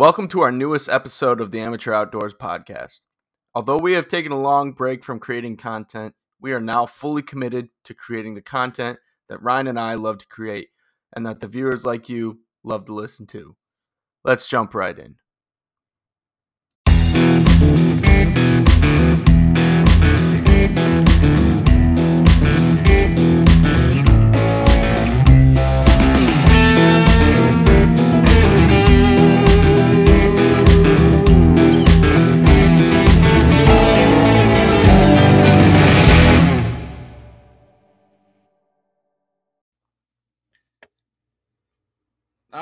Welcome to our newest episode of the Amateur Outdoors Podcast. Although we have taken a long break from creating content, we are now fully committed to creating the content that Ryan and I love to create and that the viewers like you love to listen to. Let's jump right in.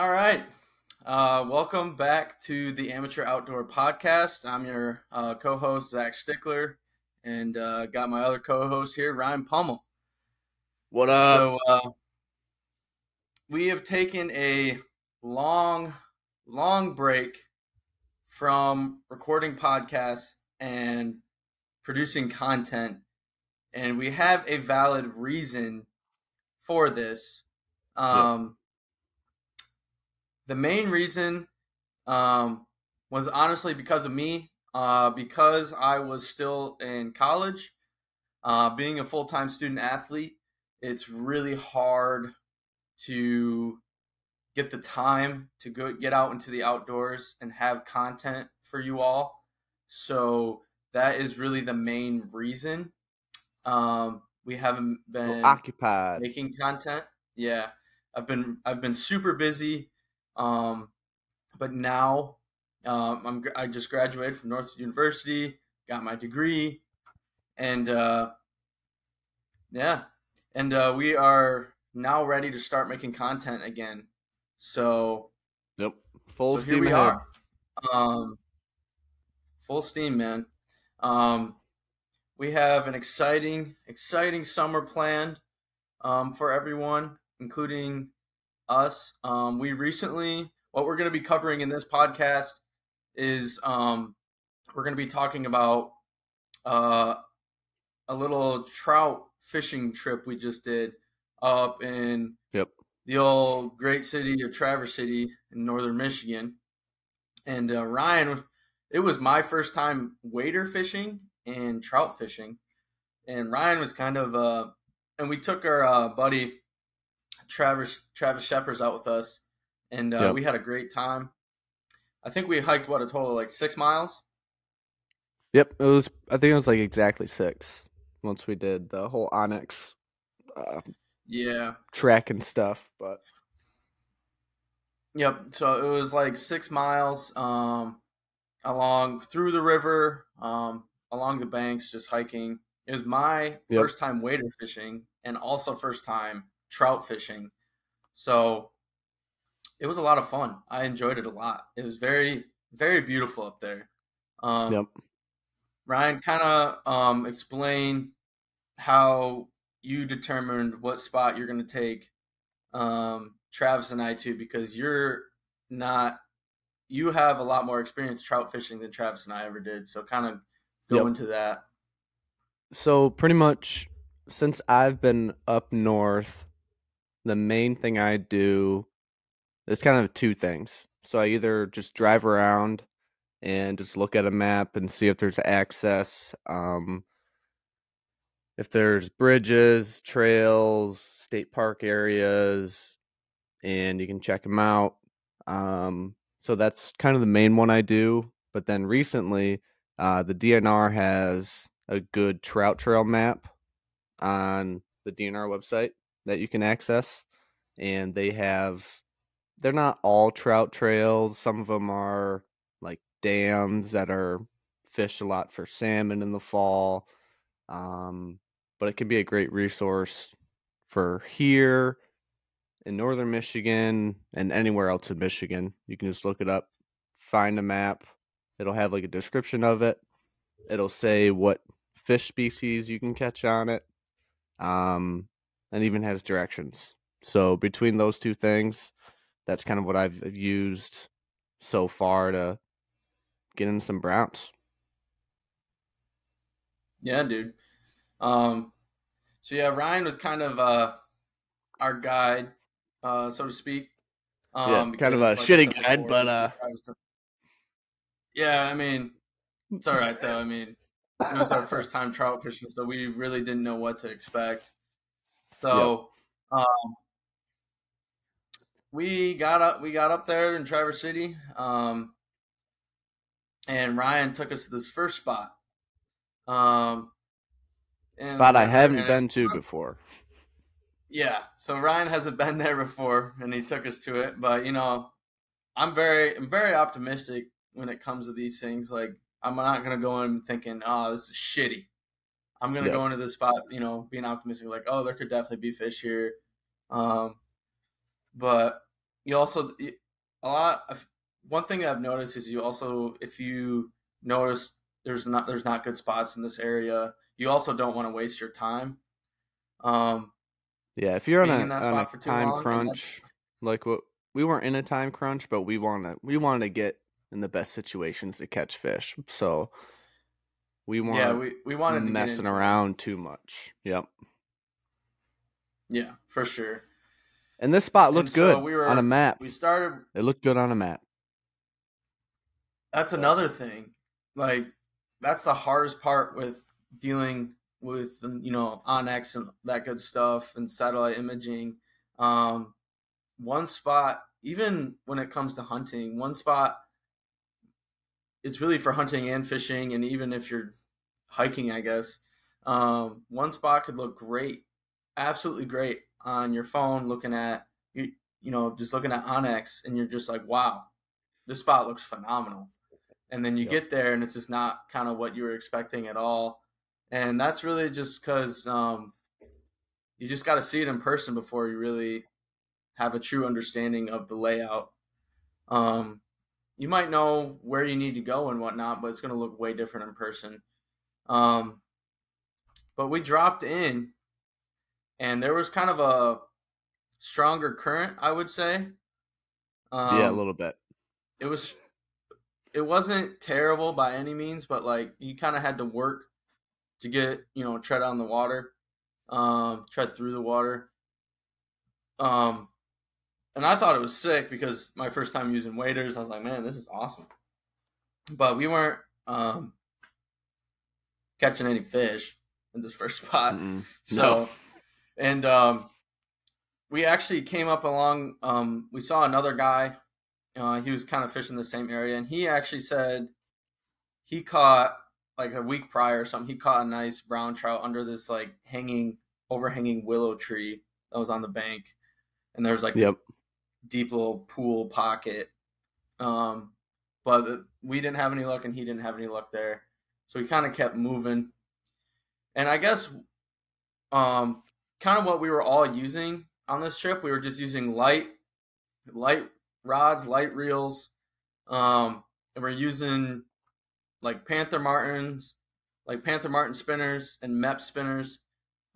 All right. Uh, welcome back to the Amateur Outdoor Podcast. I'm your uh, co host, Zac Stickler, and uh, got my other co host here, Ryan Pummel. What up? So, uh, we have taken a long, long break from recording podcasts and producing content, and we have a valid reason for this. Um, the main reason um, was honestly because of me, uh, because I was still in college. Uh, being a full time student athlete, it's really hard to get the time to go get out into the outdoors and have content for you all. So that is really the main reason. Um, we haven't been occupied making content. Yeah, I've been I've been super busy. Um, but now um, I'm I just graduated from North University, got my degree, and uh, yeah, and uh, we are now ready to start making content again. So, yep, full so steam here we ahead. are. Um, full steam, man. Um, we have an exciting, exciting summer planned um, for everyone, including us. Um, we recently, what we're going to be covering in this podcast is um, we're going to be talking about uh, a little trout fishing trip we just did up in Yep. the old great city of Traverse City in northern Michigan. And uh, Ryan, it was my first time wader fishing and trout fishing. And Ryan was kind of, uh, and we took our uh, buddy Travis Travis Schepers out with us, and uh, Yep. we had a great time. I think we hiked what a total of like six miles. Yep, it was. I think it was like exactly six once we did the whole onX uh, Yeah. track and stuff. But Yep. So it was like six miles um, along through the river, um, along the banks, just hiking. It was my Yep. first time wader fishing and also first time trout fishing. So it was a lot of fun. I enjoyed it a lot. It was very, very beautiful up there. Um, yep, Ryan, kind of um, explain how you determined what spot you're going to take um, Travis and I to because you're not, you have a lot more experience trout fishing than Travis and I ever did. So kind of go Yep. into that. so pretty much since I've been up north, the main thing I do is kind of two things. So I either just drive around and just look at a map and see if there's access, um, if there's bridges, trails, state park areas, and you can check them out. Um, so that's kind of the main one I do. But then recently, uh, the DNR has a good trout trail map on the DNR website that you can access, and they have. They're not all trout trails. Some of them are like dams that are fished a lot for salmon in the fall. Um, but it can be a great resource for here in northern Michigan and anywhere else in Michigan. You can just look it up, find a map. It'll have like a description of it. It'll say what fish species you can catch on it. Um, and even has directions. So between those two things, that's kind of what I've used so far to get in some browns. Yeah, dude. Um, so yeah, Ryan was kind of uh, our guide, uh, so to speak. Um, Yeah, kind of a like shitty guide, before, but, uh, Yeah, I mean, it's all right though. I mean, it was our first time trout fishing, so we really didn't know what to expect. So, yep. um, we got up. We got up there in Traverse City, um, and Ryan took us to this first spot. Um, spot I haven't been to before. Yeah, so Ryan hasn't been there before, and he took us to it. But you know, I'm very, I'm very optimistic when it comes to these things. Like, I'm not gonna go in thinking, "Oh, this is shitty." I'm gonna go into this spot, you know, being optimistic, like, "Oh, there could definitely be fish here." Um, but you also a lot of one thing I've noticed is you also if you notice there's not there's not good spots in this area, you also don't want to waste your time. Um, yeah, if you're on a, on a time long, crunch, like what we weren't in a time crunch, but we want to we wanted to get in the best situations to catch fish. So we want yeah we we wanted messing around it. too much. Yep. Yeah, for sure. And this spot looked so good we were, on a map. We started. It looked good on a map. That's another thing. Like that's the hardest part with dealing with you know onX and that good stuff and satellite imaging. Um, one spot, even when it comes to hunting, one spot it's really for hunting and fishing, and even if you're hiking, I guess. Um, one spot could look great, absolutely great on your phone, looking at you, you know, just looking at onX, and you're just like, wow, this spot looks phenomenal. And then you yep. get there, and it's just not kind of what you were expecting at all. And that's really just because um, you just got to see it in person before you really have a true understanding of the layout. Um, you might know where you need to go and whatnot, but it's going to look way different in person. Um, but we dropped in, and there was kind of a stronger current, I would say. Um, yeah, a little bit. It was. It wasn't terrible by any means, but like you kind of had to work to get you know tread on the water, um, tread through the water. Um, and I thought it was sick because my first time using waders, I was like, man, this is awesome. But we weren't um, catching any fish in this first spot. Mm-mm. So, no. and um, we actually came up along. Um, we saw another guy. Uh, he was kind of fishing the same area, and he actually said he caught like a week prior or something. He caught a nice brown trout under this like hanging, overhanging willow tree that was on the bank, and there's like yep deep little pool pocket. Um, but we didn't have any luck, and he didn't have any luck there. So we kind of kept moving. And I guess, um, kind of what we were all using on this trip, we were just using light, light rods, light reels, um, and we're using like Panther Martins, like Panther Martin spinners and Mepps spinners.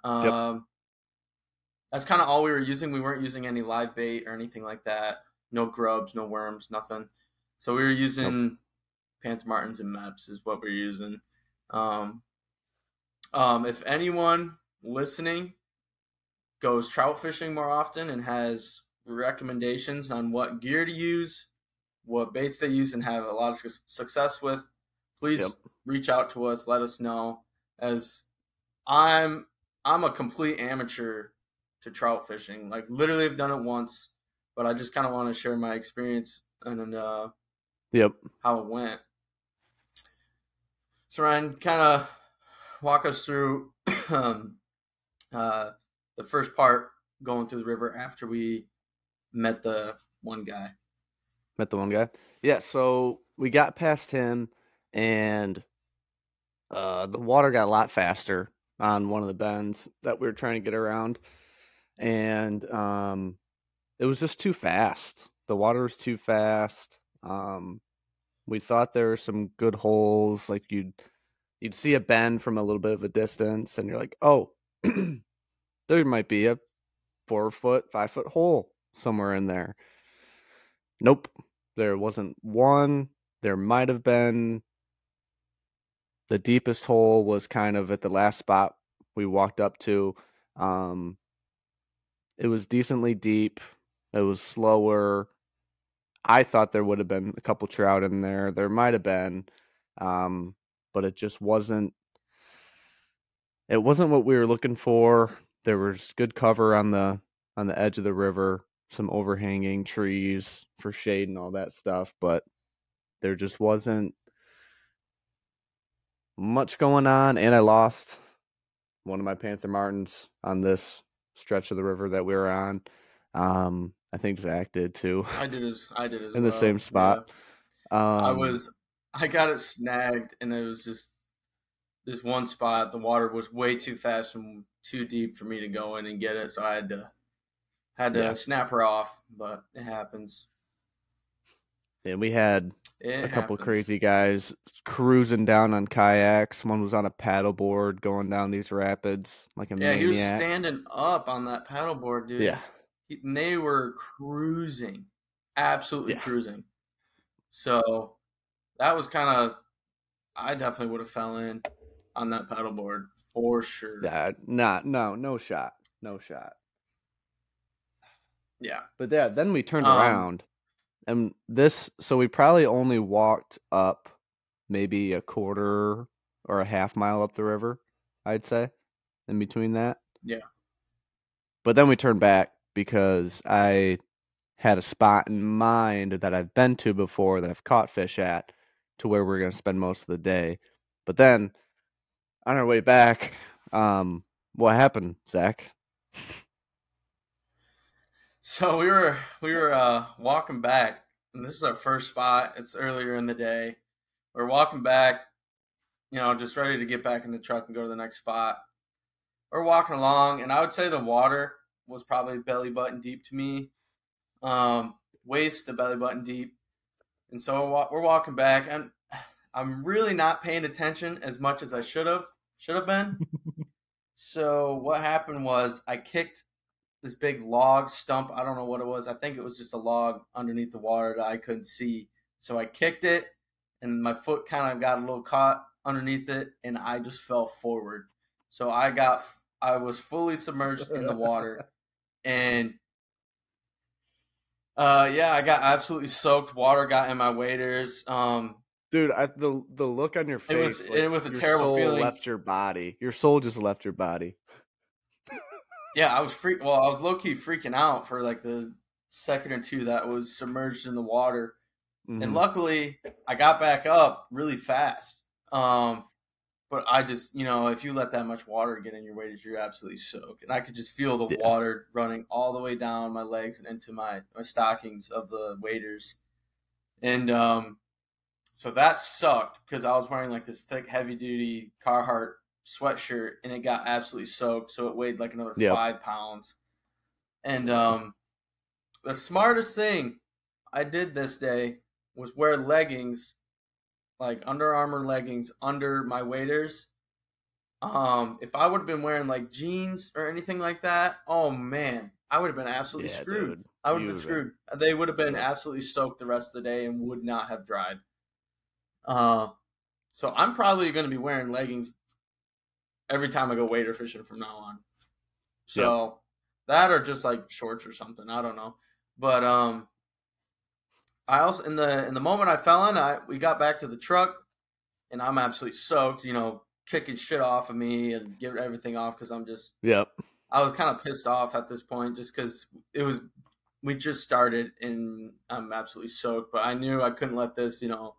Um, that's kind of all we were using. We weren't using any live bait or anything like that. No grubs, no worms, nothing. So we were using nope. Panther Martins and Mepps is what we are using. Um, um, if anyone listening goes trout fishing more often and has recommendations on what gear to use, what baits they use, and have a lot of success with, please yep. reach out to us. Let us know. As I'm I'm a complete amateur to trout fishing. Like literally, I've done it once, but I just kind of want to share my experience and uh, yep, how it went. So Ryan, kind of walk us through um, uh, the first part going through the river after we met the one guy. Met the one guy. Yeah. So we got past him, and uh, the water got a lot faster on one of the bends that we were trying to get around and um, it was just too fast. The water was too fast. Um, we thought there were some good holes, like you'd you'd see a bend from a little bit of a distance, and you're like, oh, there might be a four foot, five foot hole somewhere in there. Nope, there wasn't one. There might have been. The deepest hole was kind of at the last spot we walked up to. Um, it was decently deep. It was slower. I thought there would have been a couple trout in there. There might have been, um, but it just wasn't. It wasn't what we were looking for. There was good cover on the on the edge of the river, some overhanging trees for shade and all that stuff, but there just wasn't much going on. And I lost one of my Panther Martins on this stretch of the river that we were on. Um, I think Zac did too. I did as I did as in well. the same spot. Yeah. Um, I was I got it snagged and it was just this one spot. The water was way too fast and too deep for me to go in and get it, so I had to had to Yeah. snap her off. But it happens. And we had It a couple crazy guys cruising down on kayaks. One was on a paddleboard going down these rapids like a Yeah, he was standing up on that paddleboard, dude. yeah, He- and they were cruising, absolutely Yeah. cruising. So that was kind of, I definitely would have fell in on that paddleboard for sure. yeah, not no, no shot, no shot. Yeah. But yeah, then we turned Um, around, and this. So we probably only walked up maybe a quarter or a half mile up the river. I'd say, in between that. Yeah. But then we turned back because I had a spot in mind that I've been to before that I've caught fish at, to where we're gonna spend most of the day. But then, on our way back, um, what happened, Zac? So we were we were uh, walking back, and this is our first spot. It's earlier in the day. We're walking back, you know, just ready to get back in the truck and go to the next spot. We're walking along, and I would say the water was probably belly button deep to me, um, waist to belly button deep. And so we're, we're walking back, and I'm really not paying attention as much as I should have should have been. so what happened was I kicked this big log stump. I don't know what it was. I think it was just a log underneath the water that I couldn't see. So I kicked it, and my foot kind of got a little caught underneath it, and I just fell forward. So I got, I was fully submerged in the water, and uh, yeah, I got absolutely soaked. Water got in my waders. Um, Dude, I, the the look on your face. It was- it was a terrible soul feeling. Left your body. Your soul just left your body. Yeah, I was freak. Well, I was low key freaking out for like the second or two that was submerged in the water. and Mhm. luckily I got back up really fast. Um, but I just, you know, if you let that much water get in your waders, you're absolutely soaked. And I could just feel the Yeah. water running all the way down my legs and into my, my stockings of the waders. And um, so that sucked because I was wearing like this thick, heavy duty Carhartt sweatshirt and it got absolutely soaked. So it weighed like another Yep. five pounds. And um, the smartest thing I did this day was wear leggings, like Under Armour leggings under my waders. Um, if I would have been wearing like jeans or anything like that, oh man, I would have been absolutely Yeah, screwed. dude. I would have been screwed. They would have been absolutely soaked the rest of the day and would not have dried. Uh, so I'm probably going to be wearing leggings every time I go wader fishing from now on. So that or just like shorts or something. I don't know. But um, I also in the in the moment I fell in, I we got back to the truck, and I'm absolutely soaked. You know, kicking shit off of me and getting everything off because I'm just Yep. I was kind of pissed off at this point just because it was we just started and I'm absolutely soaked. But I knew I couldn't let this, you know,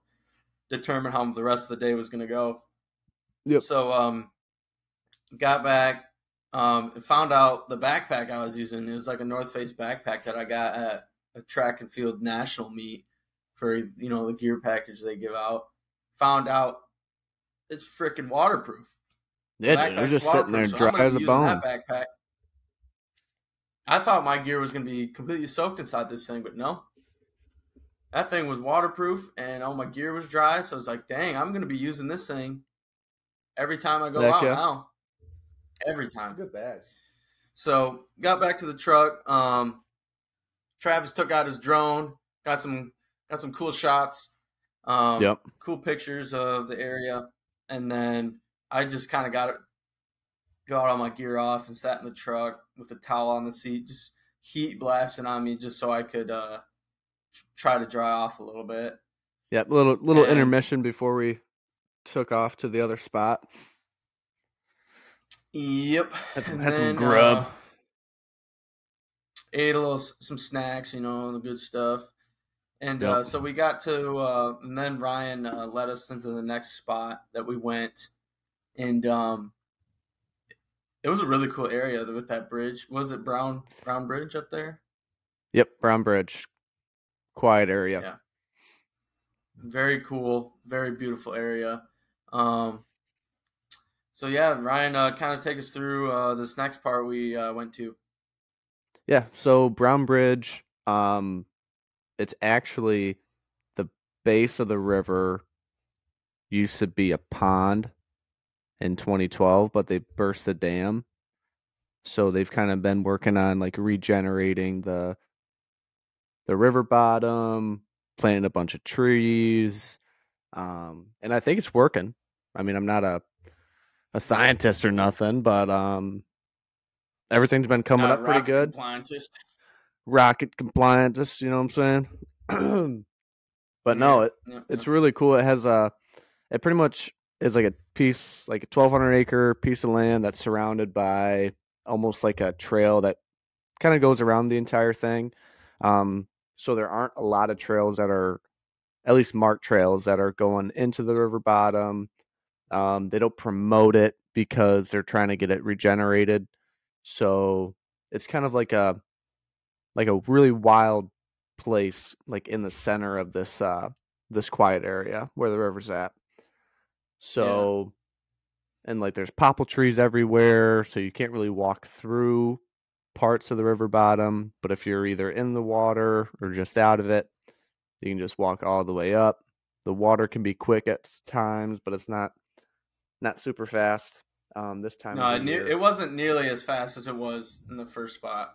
determine how the rest of the day was going to go. Yep. So um, got back, um, found out the backpack I was using. It was like a North Face backpack that I got at a track and field national meet for you know the gear package they give out. Found out it's freaking waterproof. Yeah, dude. They're just sitting there waterproof, so as a bone. Backpack. I thought my gear was going to be completely soaked inside this thing, but no. That thing was waterproof, and all my gear was dry. So I was like, "Dang, I'm going to be using this thing every time I go Heck out yeah. now. Every time." Good bag. So got back to the truck. Um, Travis took out his drone, got some got some cool shots. Um, Yep. cool pictures of the area, and then I just kind of got it, got all my gear off and sat in the truck with a towel on the seat, just heat blasting on me, just so I could uh, try to dry off a little bit. Yeah, little little And- intermission before we took off to the other spot. Yep. Had some, had some grub. uh, ate a little some snacks, you know, the good stuff. And uh, so we got to, uh, and then Ryan uh, led us into the next spot that we went, and um, it was a really cool area with that bridge. Was it Brown Brown Bridge up there? Yep, Brown Bridge. Quiet area. Yeah. Very cool, very beautiful area. Um, so yeah, Ryan, uh, kind of take us through uh, this next part we uh, went to. Yeah, so Brown Bridge, um, it's actually the base of the river used to be a pond in 2012, but they burst the dam. So they've kind of been working on like regenerating the the river bottom, planting a bunch of trees, um, and I think it's working. I mean, I'm not a a scientist or nothing, but um, everything's been coming Uh, up pretty good. compliantist. rocket compliant just you know what i'm saying? But no it, yeah, it's really cool. It has a it pretty much is like a piece like a 1200 acre piece of land that's surrounded by almost like a trail that kind of goes around the entire thing. Um so there aren't a lot of trails that are at least marked trails that are going into the river bottom um they don't promote it because they're trying to get it regenerated. So it's kind of like a like a really wild place like in the center of this uh this quiet area where the river's at. So and like there's popple trees everywhere so you can't really walk through parts of the river bottom but if you're either in the water or just out of it you can just walk all the way up. The water can be quick at times but it's not not super fast um this time No, it, the ne- year. it wasn't nearly as fast as it was in the first spot.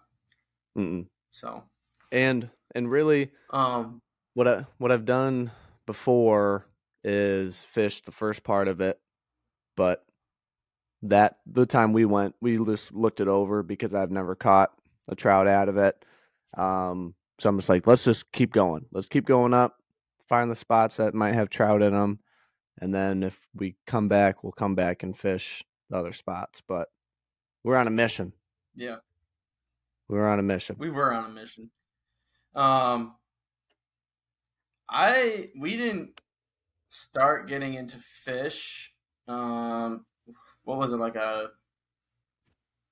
Mm-mm. So, and and really um, what I what I've done before is fished the first part of it, but that the time we went, we just looked it over because I've never caught a trout out of it. Um, so I'm just like, let's just keep going. Let's keep going up, find the spots that might have trout in them, and then if we come back, we'll come back and fish the other spots. But we're on a mission. yeah, We're on a mission. we were on a mission. Um, I we didn't start getting into fish. Um, what was it like a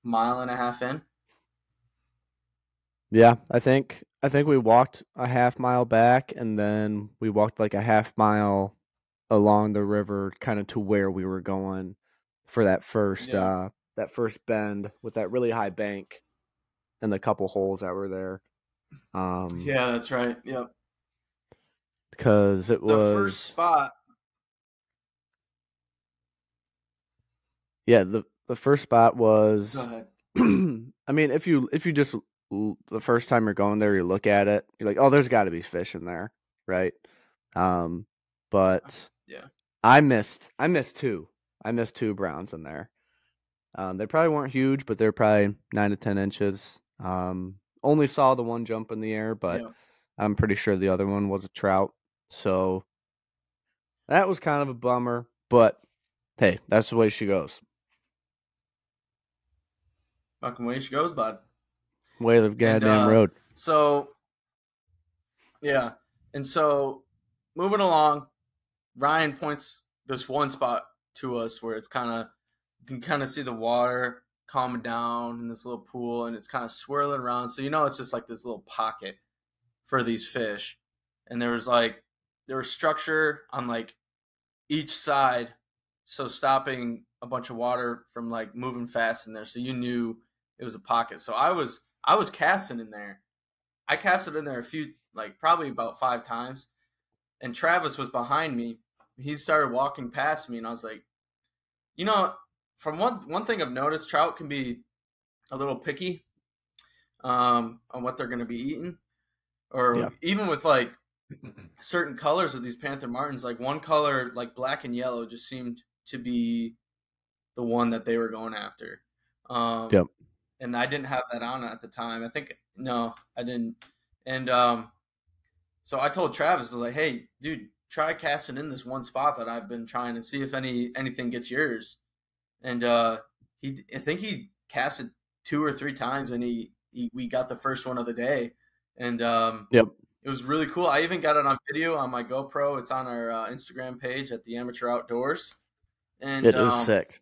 mile and a half in? Yeah, I think I think we walked a half mile back and then we walked like a half mile along the river kind of to where we were going for that first Yeah. uh that first bend with that really high bank and the couple holes that were there. Um Yeah, that's right. Yep. because it The was first spot. yeah, the the first spot was. I mean, if you if you just the first time you're going there, you look at it, you're like, oh, there's got to be fish in there, right? Um, but Yeah. I missed I missed two. I missed two browns in there. Um, they probably weren't huge, but they're probably nine to ten inches. Um, only saw the one jump in the air, but Yeah. I'm pretty sure the other one was a trout. So that was kind of a bummer, but hey, that's the way she goes. Fucking way she goes, bud. Way of the goddamn uh, road. So, yeah. And so, moving along, Ryan points this one spot to us where it's kind of, you can kind of see the water calming down in this little pool and it's kind of swirling around. So, you know, it's just like this little pocket for these fish. And there was like, there was structure on like each side. So, stopping a bunch of water from like moving fast in there. So, you knew it was a pocket. So, I was, I was casting in there. I casted in there a few, like probably about five times, and Travis was behind me. He started walking past me, and I was like, you know, from one one thing I've noticed, trout can be a little picky um, on what they're going to be eating, or Yeah. even with like certain colors of these panther martins. Like one color, like black and yellow, just seemed to be the one that they were going after. Um, Yep. And I didn't have that on at the time. I think no, I didn't. And um, so I told Travis, I was like, "Hey, dude, try casting in this one spot that I've been trying to see if any anything gets yours." And uh, he, I think he casted two or three times, and he, he we got the first one of the day, and um, Yep. it was really cool. I even got it on video on my GoPro. It's on our uh, Instagram page at the Amateur Outdoors, and It was um, sick.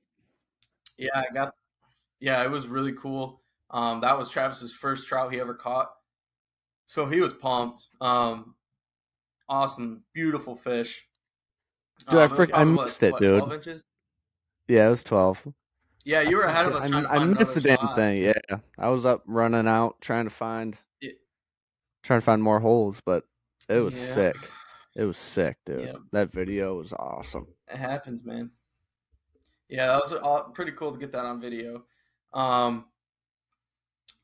yeah, I got. Yeah, it was really cool. Um, that was Travis's first trout he ever caught, so he was pumped. Um, awesome, beautiful fish. Dude, I Um, was frick- I missed it, dude. Yeah, it was twelve. Yeah, you were ahead of us. I, trying to I missed the damn spot. thing. Yeah, I was up running out trying to find, Yeah. trying to find more holes, but it was Yeah. sick. It was sick, dude. Yeah. That video was awesome. It happens, man. Yeah, that was all, pretty cool to get that on video. Um,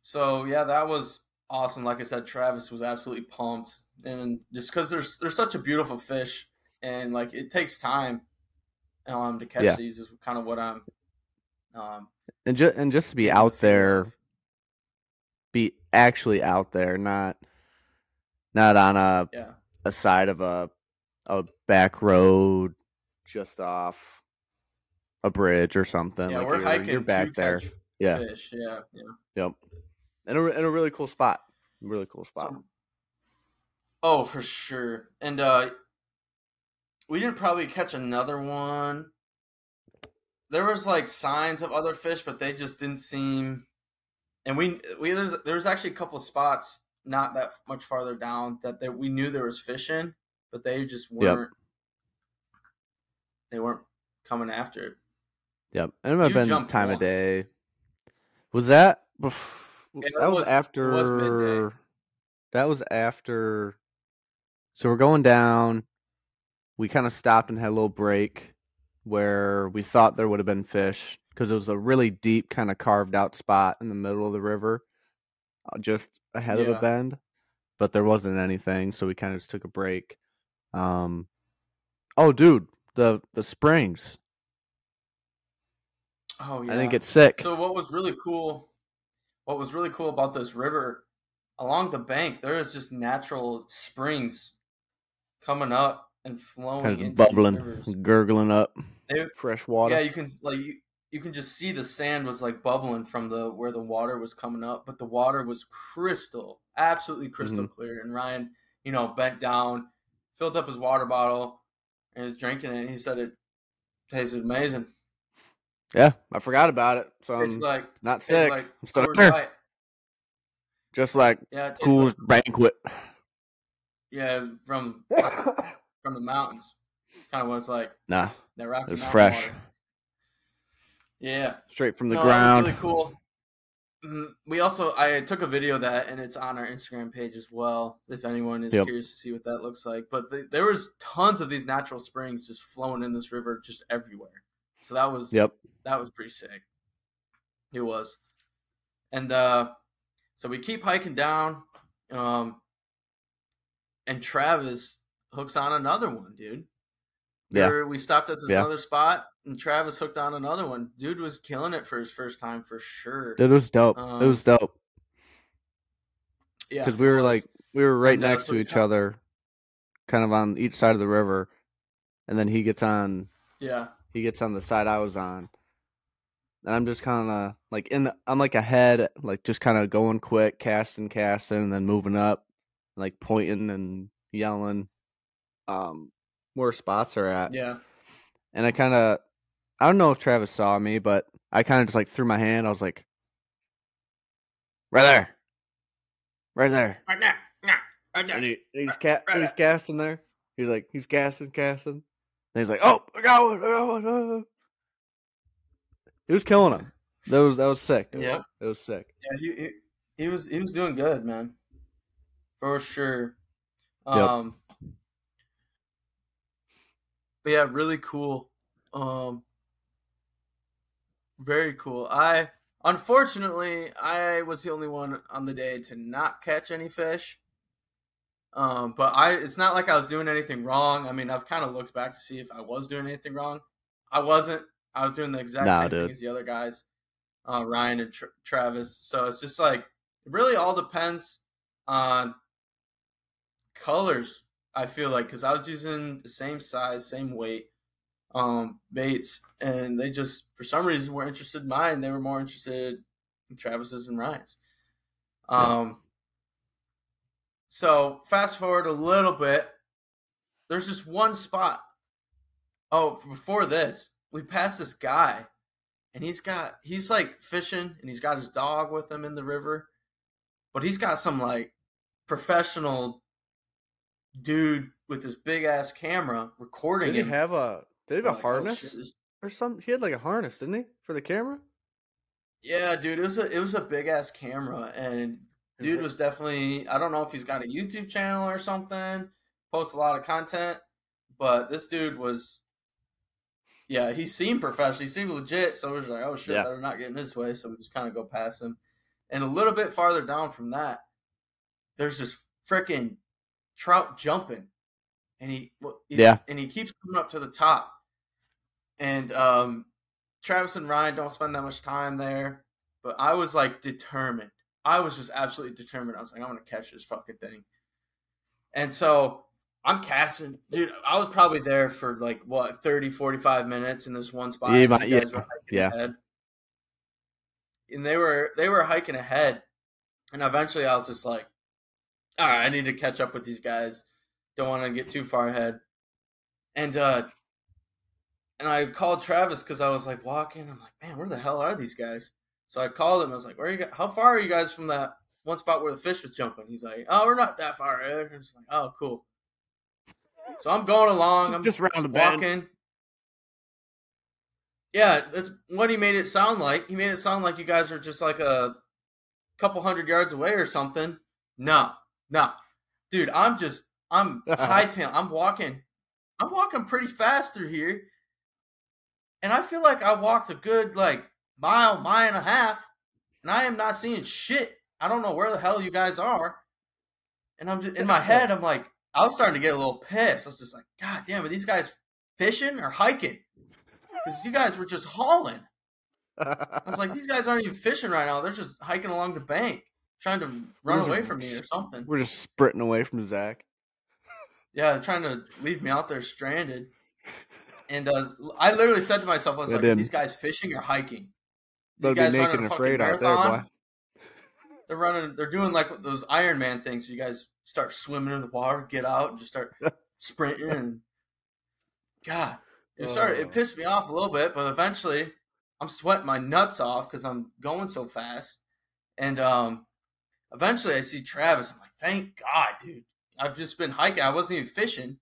so yeah, that was awesome. Like I said, Travis was absolutely pumped, and just because there's there's such a beautiful fish, and like it takes time, um, to catch Yeah. these is kind of what I'm, um, And just and just to be out there, of. be actually out there, not not on a Yeah, a side of a a back road just off a bridge or something. yeah, like we're you're, hiking you're back there. Yeah. fish. Yeah, yeah. Yep. In a, in a really cool spot. Really cool spot. So- oh, for sure. And uh we didn't probably catch another one. There was like signs of other fish, but they just didn't seem. And we we there's, there was actually a couple of spots not that much farther down that they, we knew there was fish in, but they just weren't. They weren't coming after it. Yep. And it might have been time one. of day. Was that bef- Yeah, that was, was- after was that was after so we're going down. We kind of stopped and had a little break where we thought there would have been fish because it was a really deep kind of carved out spot in the middle of the river uh, just ahead of the Yeah. bend but there wasn't anything so we kind of just took a break um oh dude the the springs Oh yeah. i think it's sick So what was really cool, what was really cool about this river, along the bank there is just natural springs coming up and flowing kind of into bubbling gurgling up They- fresh water Yeah, you can like you, you can just see the sand was like bubbling from the where the water was coming up, but the water was crystal, absolutely crystal Mm-hmm. clear. And Ryan, you know, bent down, filled up his water bottle, and was drinking it. And he said it tasted amazing. yeah i forgot about it so Tastes i'm like not sick like i'm still there just like Yeah, cool's like, banquet yeah from from the mountains. Kind of what it's like. nah That Rocky it was fresh water. Yeah, straight from the No, that was ground really cool. Mm, We also I took a video of that and it's on our Instagram page as well. If anyone is Yep. curious to see what that looks like, but the, there was tons of these natural springs just flowing in this river just everywhere. So that was yep that was pretty sick. It was, and uh, so we keep hiking down, um, and Travis hooks on another one, dude. Yeah. There- we stopped at this Yeah. other spot, and Travis hooked on another one. Dude was killing it for his first time for sure. it was dope it Um, was dope yeah, because we were like we were right next to each other kind of on each side of the river and then he gets on yeah, he gets on the side i was on and i'm just kind of like in the, i'm like ahead like just kind of going quick casting casting and then moving up like pointing and yelling um where spots are at yeah, and i kind of i don't know if travis saw me but i kind of just like threw my hand i was like right there right there right now, nah, right now. and he, he's ca- right he's casting there. He's like he's casting, casting. And he's like, "Oh, I got one! I got one!" oh." He was killing him. That was that was sick. It was- Yeah. it was sick. Yeah, he, he he was he was doing good, man, for sure. Yep. Um, but yeah, really cool. Um, very cool. I unfortunately I was the only one on the day to not catch any fish. Um, but I it's not like I was doing anything wrong. I mean, I've kind of looked back to see if I was doing anything wrong. I wasn't. I was doing the exact Nah, same dude. thing as the other guys, uh, Ryan and Tra- Travis. So it's just like it really all depends on colors. I feel like because I was using the same size, same weight um, baits, and they just for some reason were interested in mine. They were more interested in Travis's and Ryan's. Um, so fast forward a little bit. There's just one spot. Oh, before this, we passed this guy, and he's got he's like fishing, and he's got his dog with him in the river, but he's got some like professional dude with this big ass camera recording Did he him. have a did he have I'm a like, oh, harness shit, this- or something? He had like a harness, didn't he, for the camera? Yeah, dude, it was a it was a big ass camera, and dude was definitely I don't know if he's got a YouTube channel or something, posts a lot of content, but this dude was, yeah, he seemed professional, he seemed legit, so it was like, oh shit, Yeah. they're not getting this way, so we just kind of go past him, and a little bit farther down from that, there's this freaking trout jumping, and he, Yeah. and he keeps coming up to the top, and um. Travis and Ryan don't spend that much time there, but I was like determined. I was just absolutely determined. I was like, I'm gonna catch this fucking thing. And so I'm casting, dude. I was probably there for like what 30, 45 minutes in this one spot. Yeah, might- yeah, yeah. ahead. And they were they were hiking ahead, and eventually I was just like, all right, I need to catch up with these guys. Don't want to get too far ahead. And uh and I called Travis because I was like walking. I'm like, man, where the hell are these guys? So I called him. I was like, where are you? How far are you guys from that one spot where the fish was jumping? He's like, oh, we're not that far ahead. I was like, oh, cool. So I'm going along. I'm just round the bend. walking. Yeah, that's what he made it sound like. He made it sound like you guys are just like a couple hundred yards away or something. No, no, dude, I'm just I'm hightailing. I'm walking. I'm walking pretty fast through here, and I feel like I walked a good like mile, mile and a half, and I am not seeing shit. I don't know where the hell you guys are, and I'm just in my head. I'm like, I was starting to get a little pissed. I was just like, God damn, are these guys fishing or hiking? Because you guys were just hauling. I was like, these guys aren't even fishing right now. They're just hiking along the bank, trying to run These are away from me or something. We're just sprinting away from Zac. Yeah, they're trying to leave me out there stranded. And uh, I literally said to myself, I was They like, did. are these guys fishing or hiking? They'll You be guys naked running and a fucking out there, marathon? boy. They're running. They're doing like those Iron Man things. You guys start swimming in the water, get out, and just start sprinting. And God, it started. Oh. It pissed me off a little bit, but eventually, I'm sweating my nuts off because I'm going so fast. And um, eventually, I see Travis. I'm like, thank God, dude. I've just been hiking. I wasn't even fishing.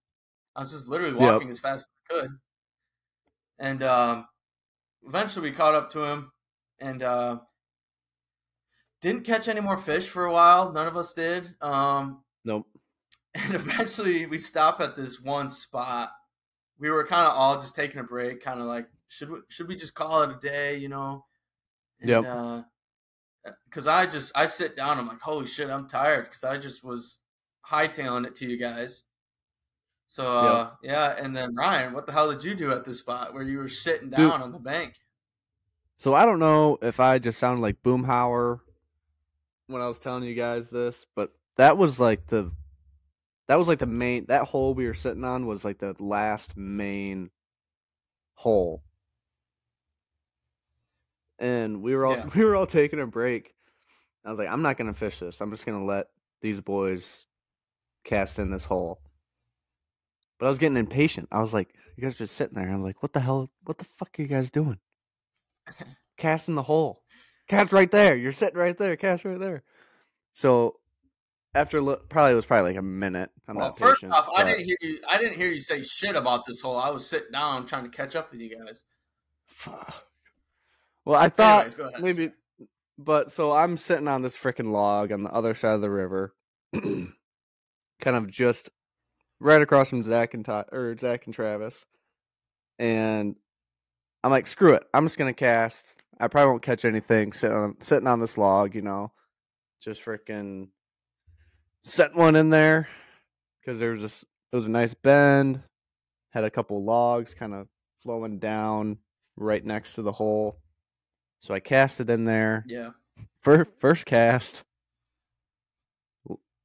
I was just literally Yep. walking as fast as I could. And um, eventually, we caught up to him, and uh, didn't catch any more fish for a while. None of us did. Um, Nope. and eventually, we stop at this one spot. We were kind of all just taking a break, kind of like should we should we just call it a day, you know? And, Yep. Uh, because I just I sit down, I'm like, holy shit, I'm tired because I just was hightailing it to you guys. So uh, yeah, and then Ryan, what the hell did you do at this spot where you were sitting down Dude. on the bank? So I don't know if I just sounded like Boomhauer when I was telling you guys this, but that was like the that was like the main that hole we were sitting on was like the last main hole. And we were all Yeah. we were all taking a break. I was like, I'm not gonna fish this. I'm just gonna let these boys cast in this hole. But I was getting impatient. I was like, you guys are just sitting there. I'm like, what the hell what the fuck are you guys doing? cast in the hole. Cast right there. You're sitting right there. Cast right there. So after lo- probably it was probably like a minute. I'm Well, not first patient. off, I didn't hear you. I didn't hear you say shit about this hole. I was sitting down trying to catch up with you guys. Well, I thought Anyways, maybe, but so I'm sitting on this freaking log on the other side of the river, kind of just right across from Zac and Todd, or Zac and Travis, and I'm like, screw it, I'm just gonna cast. I probably won't catch anything sitting on, sitting on this log, you know, just freaking set one in there because there was just it was a nice bend, had a couple logs kind of flowing down right next to the hole. So I cast it in there. Yeah. First, first cast,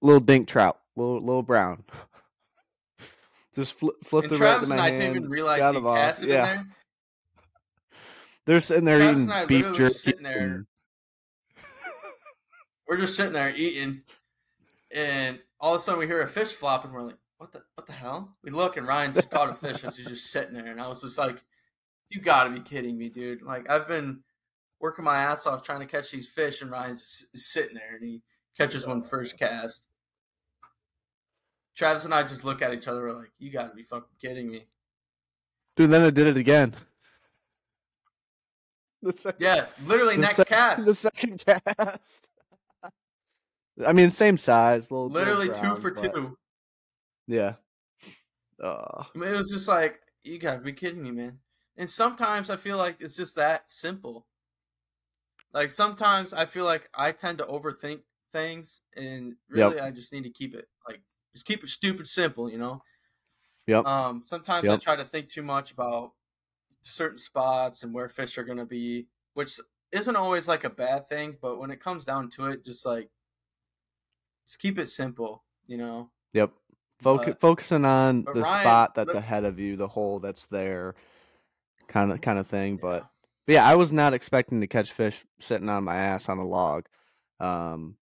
little dink trout. little little brown. Just fl- flipped And it right Travis to and my I hand. didn't even realize he cast it Yeah. in there. They're sitting there Travis eating and I beef jerky. sitting there. We're just sitting there eating, and all of a sudden we hear a fish flop, and we're like, "What the what the hell?" We look, and Ryan just caught a fish as he's just sitting there, and I was just like, "You got to be kidding me, dude!" Like I've been working my ass off trying to catch these fish, and Ryan's just sitting there, and he catches one first cast. Travis and I just look at each other, we're like, "You got to be fucking kidding me!" Dude, then I did it again. The second, Yeah, literally the next sec- cast, The second cast. I mean, same size. Little, little literally two for but- two. Yeah. Uh, I mean, it was just like, you gotta be kidding me, man. And sometimes I feel like it's just that simple. Like sometimes I feel like I tend to overthink things, and really I just need to keep it like just keep it stupid simple, you know. yep. Um, sometimes I try to think too much about certain spots and where fish are gonna be, which isn't always like a bad thing. But when it comes down to it, just like just keep it simple, you know. Yep. Foc- but- focusing on the Ryan- spot that's but- ahead of you, the hole that's there, kind of kind of thing. Yeah. but yeah, I was not expecting to catch fish sitting on my ass on a log. Um,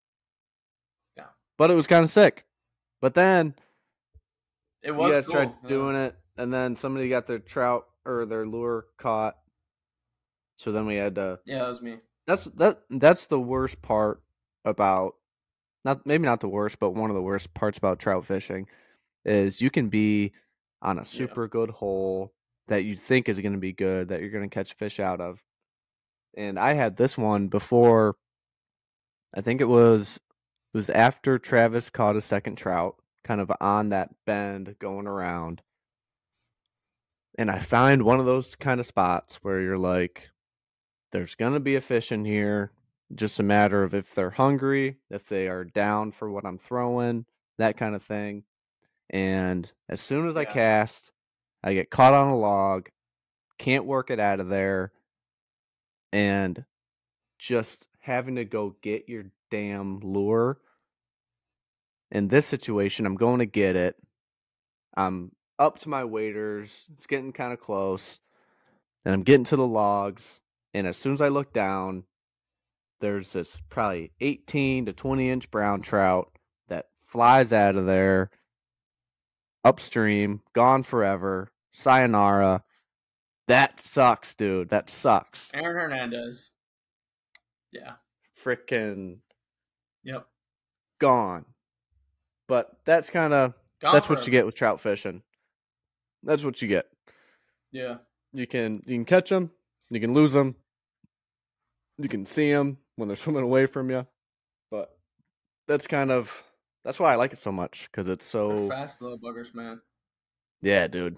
Yeah. But it was kind of sick. But then it you was guys cool. tried yeah. doing it, and then somebody got their trout or their lure caught. So then we had to. Yeah, it was me. That's that. That's the worst part about. Not maybe not the worst, but one of the worst parts about trout fishing is you can be on a super good hole that you think is going to be good that you're going to catch fish out of. And I had this one before. I think it was it was after Travis caught a second trout, kind of on that bend going around. And I find one of those kind of spots where you're like, there's going to be a fish in here. Just a matter of if they're hungry, if they are down for what I'm throwing, that kind of thing. And as soon as I cast, I get caught on a log, can't work it out of there, and just having to go get your damn lure. In this situation, I'm going to get it. I'm up to my waders. It's getting kind of close. And I'm getting to the logs. And as soon as I look down, there's this probably 18 to 20 inch brown trout that flies out of there upstream, gone forever. Sayonara. That sucks, dude. That sucks. Aaron Hernandez. Yeah. Freaking Yep. gone. But that's kind of that's what you get with trout fishing. That's what you get. Yeah. You can you can catch them, you can lose them, you can see them when they're swimming away from you. But that's kind of that's why I like it so much because it's They're so fast little buggers, man. yeah, dude.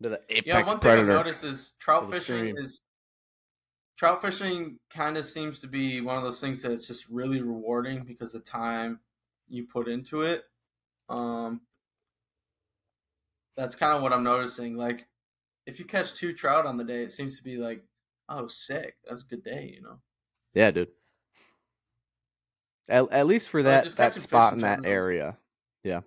They're the apex Yeah, one predator. thing I've noticed is trout fishing is trout fishing kind of seems to be one of those things that's just really rewarding because the time you put into it. Um, that's kind of what I'm noticing. Like, if you catch two trout on the day, it seems to be like, oh, sick. That's a good day, you know. Yeah, dude. At, at least for that that spot in that area. Yeah,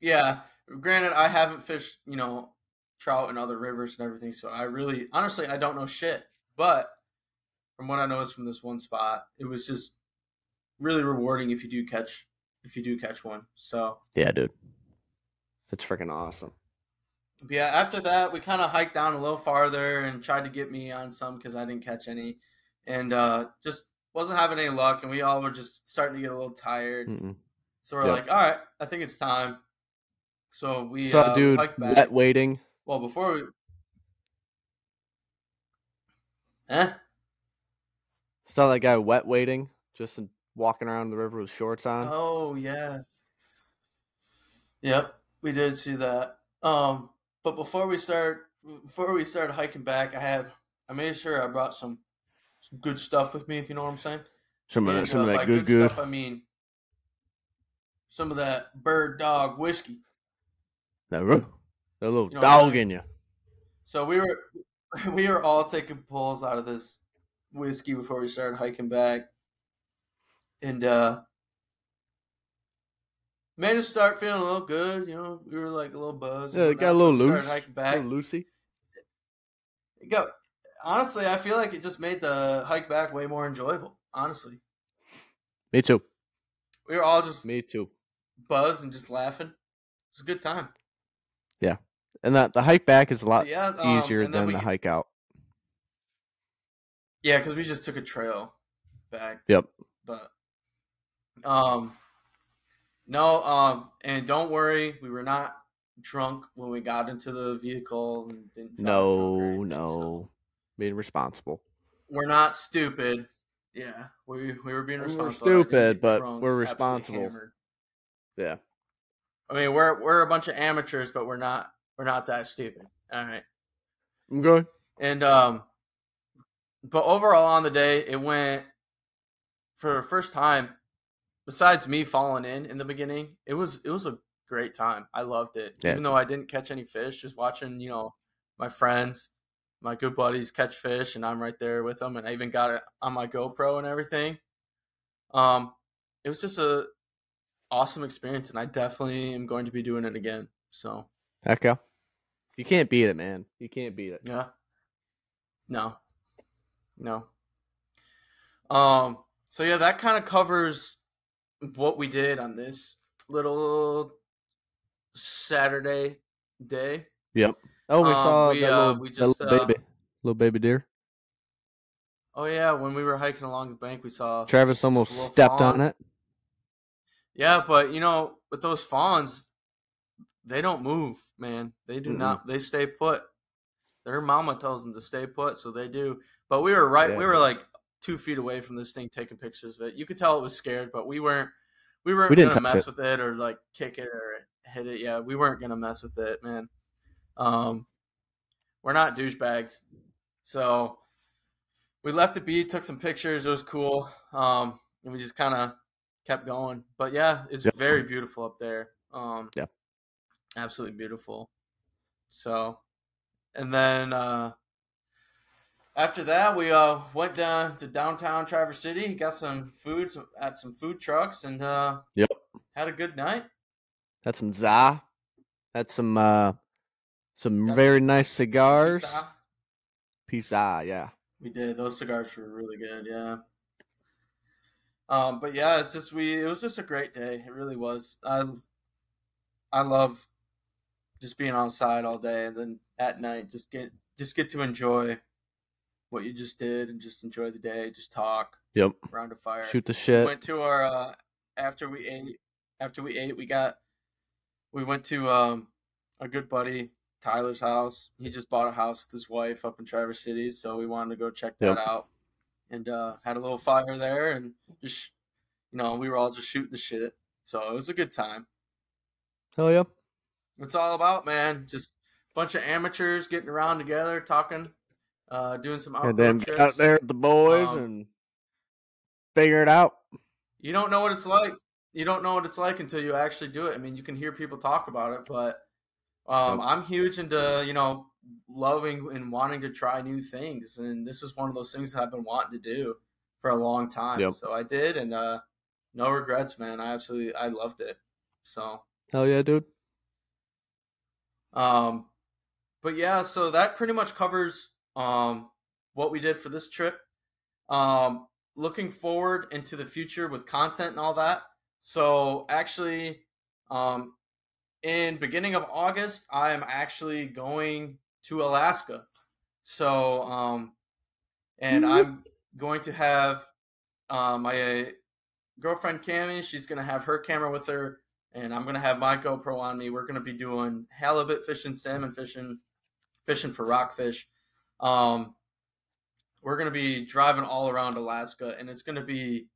Yeah. granted, I haven't fished, you know, trout and other rivers and everything, so I really, honestly, I don't know shit. But from what I noticed from this one spot, it was just really rewarding if you do catch, if you do catch one. So Yeah, dude. It's freaking awesome. yeah, after that, we kind of hiked down a little farther and tried to get me on some because I didn't catch any, and uh, just wasn't having any luck, and we all were just starting to get a little tired. Mm-mm. So we're Yep. like, all right, I think it's time. So we So, uh, dude, wet wading. Well, before we. Eh? Saw that guy wet wading, just walking around the river with shorts on. Oh yeah. Yep, we did see that. Um, but before we start, before we start hiking back, I have I made sure I brought some some good stuff with me, if you know what I'm saying. some of that, And, some uh, of that good, good. stuff. I mean some of that bird dog whiskey. That, that little You know dog in you. So we were we were all taking pulls out of this whiskey before we started hiking back. And uh made us start feeling a little good. You know, we were like a little buzz. Yeah, it got a little loose. hiking A back. little loosey. It got honestly, I feel like it just made the hike back way more enjoyable. Honestly, Me too. we were all just Me too. buzzed and just laughing. It's a good time. Yeah, and that the hike back is a lot yeah, um, easier than we- the hike out. Yeah, because we just took a trail back. Yep. But um, no, um, and don't worry, we were not drunk when we got into the vehicle. And didn't drive drunk or No, anything, no. so Being responsible. we're not stupid. Yeah, we we were being We're responsible. Stupid, but drunk, we're responsible. Yeah. I mean, we're we're a bunch of amateurs, but we're not we're not that stupid. All right. I'm good. And um but overall on the day it went for the first time besides me falling in in the beginning, it was it was a great time. I loved it. Yeah. Even though I didn't catch any fish, just watching, you know, my friends, my good buddies catch fish and I'm right there with them and I even got it on my GoPro and everything. Um it was just a awesome experience and I definitely am going to be doing it again. So, Heck yeah. You can't beat it, man. You can't beat it. Yeah. No. No. Um so yeah, that kind of covers what we did on this little Saturday day. Yep. Oh, we Um, saw we, that, uh, little, we that just, little uh, baby, little baby deer. Oh yeah, when we were hiking along the bank, we saw Travis almost stepped fawn. on it. Yeah, but you know, with those fawns, they don't move, man. They do Mm-mm. not. They stay put. Their mama tells them to stay put, so they do. But we were right. Yeah. We were like two feet away from this thing, taking pictures of it. You could tell it was scared, but we weren't. We weren't We didn't gonna mess it. with it or like kick it or hit it. Yeah, we weren't gonna mess with it, man. Um, we're not douchebags, so we left the beat, took some pictures. It was cool. Um, and we just kind of kept going. But yeah, it's Yep. very beautiful up there. Um, Yeah. absolutely beautiful. So, and then uh, after that, we uh, went down to downtown Traverse City, got some food some, at some food trucks, and uh, Yep. had a good night. Had some za. Had some uh some Got very some nice cigars. Pizza. Pizza, yeah. We did. Those cigars were really good. Yeah. Um, but yeah, it's just we. It was just a great day. It really was. I, I love just being outside all day, and then at night just get just get to enjoy what you just did, and just enjoy the day. Just talk Yep. around a fire. Shoot the We shit. went to our uh, after we ate. After we ate, we got we went to um, a good buddy Tyler's house. He just bought a house with his wife up in Traverse City, so we wanted to go check that Yep. out. And uh, had a little fire there, and just you know, we were all just shooting the shit. So it was a good time. Hell yeah. It's all about man, just a bunch of amateurs getting around together, talking, uh, doing some outdoor And then trips. get out there with the boys Um, and figure it out. you don't know what it's like. You don't know what it's like until you actually do it. I mean, you can hear people talk about it, but um, I'm huge into you know loving and wanting to try new things, and this is one of those things that I've been wanting to do for a long time. Yep. So I did, and uh, no regrets, man. I absolutely I loved it. So Hell yeah, dude. um, but yeah, so that pretty much covers um what we did for this trip. Um, looking forward into the future with content and all that. So actually, um, in beginning of August, I am actually going to Alaska. So um, and I'm going to have uh, my girlfriend Cami. She's gonna have her camera with her and I'm gonna have my GoPro on me. We're gonna be doing halibut fishing, salmon fishing, fishing for rockfish. Um, we're gonna be driving all around Alaska, and it's gonna be,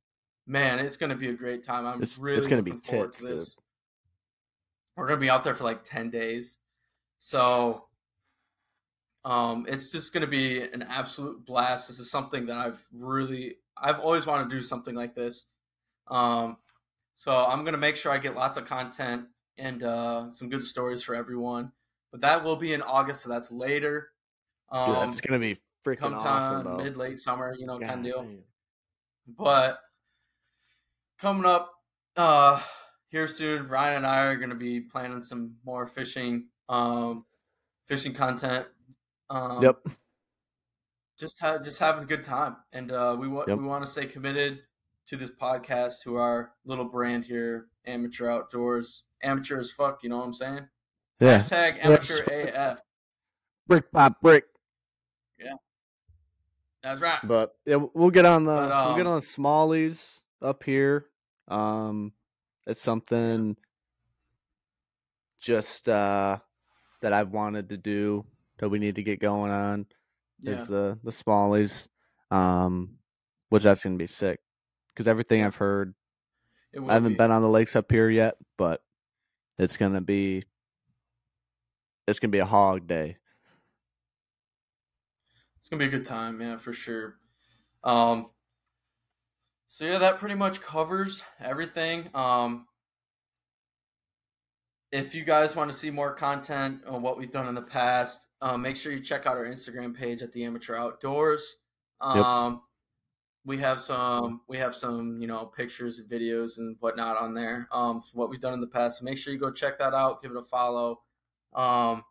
man, it's gonna be a great time. I'm It's- it's really gonna be looking forward tits, to this. We're gonna be out there for like ten days, so um, it's just gonna be an absolute blast. This is something that I've really, I've always wanted to do something like this. Um, so I'm gonna make sure I get lots of content and uh, some good stories for everyone. But that will be in August, so that's later. Dude, Um, that's gonna be freaking come awesome, time mid late summer, you know, kind of deal. But coming up, uh, here soon, Ryan and I are going to be planning some more fishing, um, fishing content. Um, yep. Just ha- just having a good time, and uh, we wa- Yep. we want to stay committed to this podcast, to our little brand here, amateur outdoors, amateur as fuck. You know what I'm saying? Yeah. Hashtag amateur AF. Brick pop brick. Yeah. That's right. But yeah, we'll get on the But, we'll get um, on the smallies up here. Um, it's something just uh that I've wanted to do that we need to get going on Yeah. is the the smallies, um, which that's gonna be sick because everything I've heard. I haven't be. been on the lakes up here yet, but it's gonna be it's gonna be a hog day. It's gonna be a good time, yeah, for sure. Um, so yeah, that pretty much covers everything. Um, if you guys want to see more content on what we've done in the past, um, make sure you check out our Instagram page at the Amateur Outdoors. Um, we have some we have some you know pictures and videos and whatnot on there. Um, for what we've done in the past. So make sure you go check that out. Give it a follow. Um,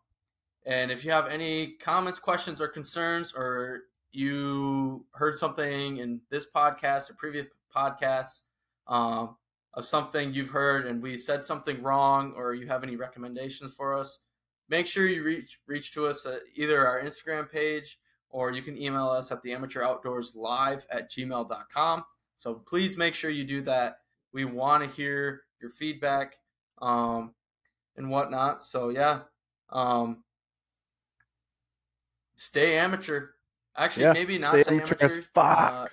and if you have any comments, questions, or concerns, or you heard something in this podcast or previous podcasts um, of something you've heard and we said something wrong, or you have any recommendations for us, make sure you reach reach to us at either our Instagram page or you can email us at the amateur outdoors live at gmail.com. So please make sure you do that. We want to hear your feedback um, and whatnot. So yeah. Um, stay amateur. Actually, Yeah, maybe not stay amateur amateur. fuck. Uh,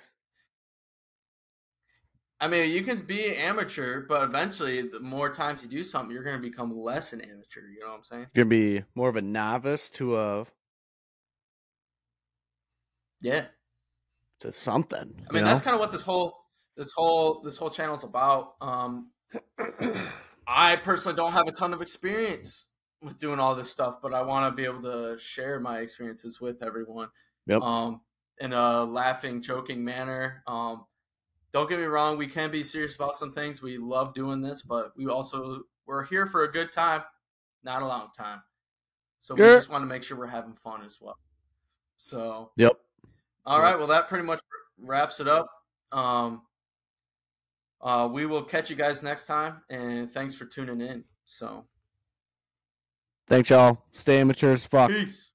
I mean, you can be amateur, but eventually, the more times you do something, you're going to become less an amateur. You know what I'm saying? You're gonna be more of a novice to a Yeah. to something. I mean, that's kind of what this whole this whole this whole channel is about. Um, I personally don't have a ton of experience with doing all this stuff, but I want to be able to share my experiences with everyone. Yep. Um, in a laughing, joking manner. Um, don't get me wrong, we can be serious about some things. We love doing this, but we also we're here for a good time, not a long time. So we Yeah. just want to make sure we're having fun as well. So Yep. all right, well that pretty much wraps it up. Um, uh, we will catch you guys next time, and thanks for tuning in. So Thanks, y'all. Stay amateur as fuck. peace.